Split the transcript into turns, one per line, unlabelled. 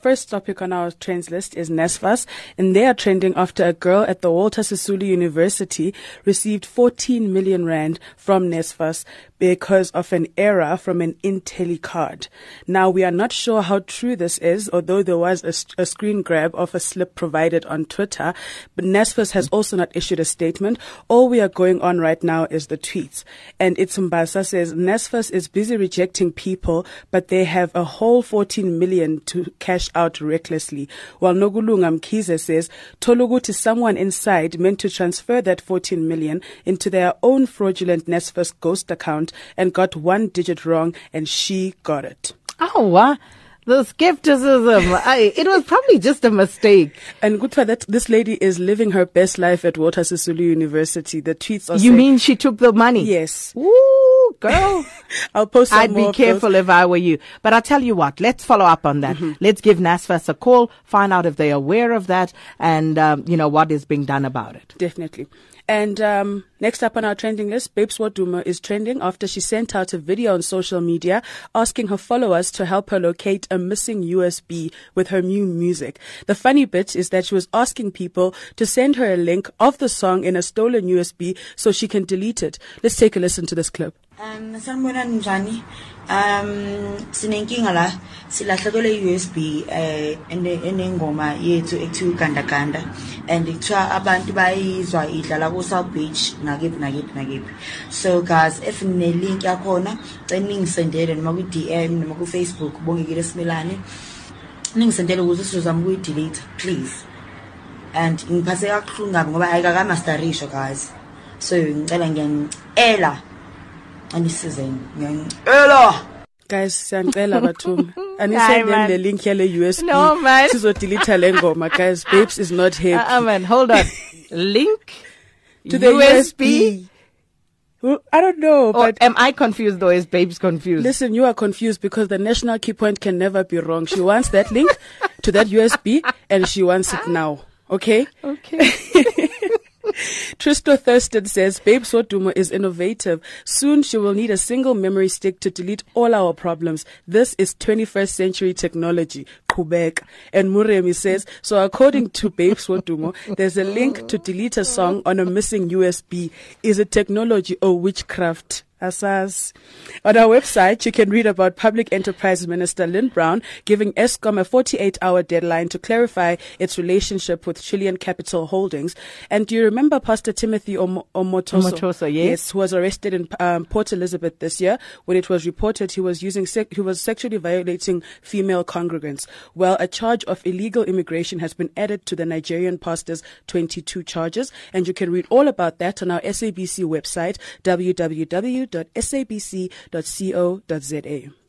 First topic on our trends list is NSFAS, and they are trending after a girl at the Walter Sisulu University received 14 million rand from NSFAS because of an error from an Intelli card. Now, we are not sure how true this is, although there was a, a screen grab of a slip provided on Twitter, but NSFAS has also not issued a statement. All we are going on right now is the tweets. And Itsumbasa says NSFAS is busy rejecting people, but they have a whole 14 million to cash out recklessly. While Nogulunga Mkhize says Toluguti someone inside meant to transfer that 14 million into their own fraudulent NSFAS ghost account and got one digit wrong and she got it.
Oh, what? the skepticism. I, it was probably just a mistake.
And good for that. This lady is living her best life at Walter Sisulu University. The tweets are.
You mean she took the money?
Yes.
Ooh, girl.
I'll post.
I'd be careful if I were you. But I'll tell you what. Let's follow up on that. Mm-hmm. Let's give NSFAS a call. Find out if they're aware of that, and um, you know what is being done about it.
Definitely. And um, next up on our trending list, Babes Wodumo is trending after she sent out a video on social media asking her followers to help her locate a missing USB with her new music. The funny bit is that she was asking people to send her a link of the song in a stolen USB so she can delete it. Let's take a listen to this clip.
Um, sanibonani njani? Um, sinenkinga la silahlekelwe i-USB eh enengoma yethu ekuthiwa Ganda Ganda and kuthiwa abantu bayizwa idlala ku South Beach nakephi nakephi nakephi. So guys, if nine link yakhona, cela ningisendele noma ku DM noma ku Facebook bongekile similane. Ningisendele ukuze sizozama ukuyi-delete please. And ngiphathe kabuhlungu ngoba ayikakamasterisho guys. So ngicela ngiyanicela anisizeni ngiyangicela
guys siyangicela bathumi anisendeni le link yale USB
no man
sizodelete le ngoma guys babes is not happy
uh, uh, man hold on link
to the USB, USB. Well, I don't know,
or but am I confused or is Babes confused?
Listen, you are confused because the national key point can never be wrong. She wants that link to that USB and she wants it now. Okay?
Okay.
Tristo Thurston says Babes Wodumo is innovative. Soon she will need a single memory stick to delete all our problems. This is 21st century technology. Quebec. And Muremi says, so according to Babes Wodumo, there's a link to delete a song on a missing USB. Is it technology or witchcraft? Asas. On our website, you can read about Public Enterprise Minister Lynne Brown giving Eskom a 48 hour deadline to clarify its relationship with Trillian Capital Holdings. And do you remember Pastor Timothy Om- Omotoso?
Omotoso, yes.
Yes, who was arrested in um, Port Elizabeth this year when it was reported he was using sec- he was sexually violating female congregants. Well, a charge of illegal immigration has been added to the Nigerian pastor's 22 charges. And you can read all about that on our SABC website, www www.sabc.co.za.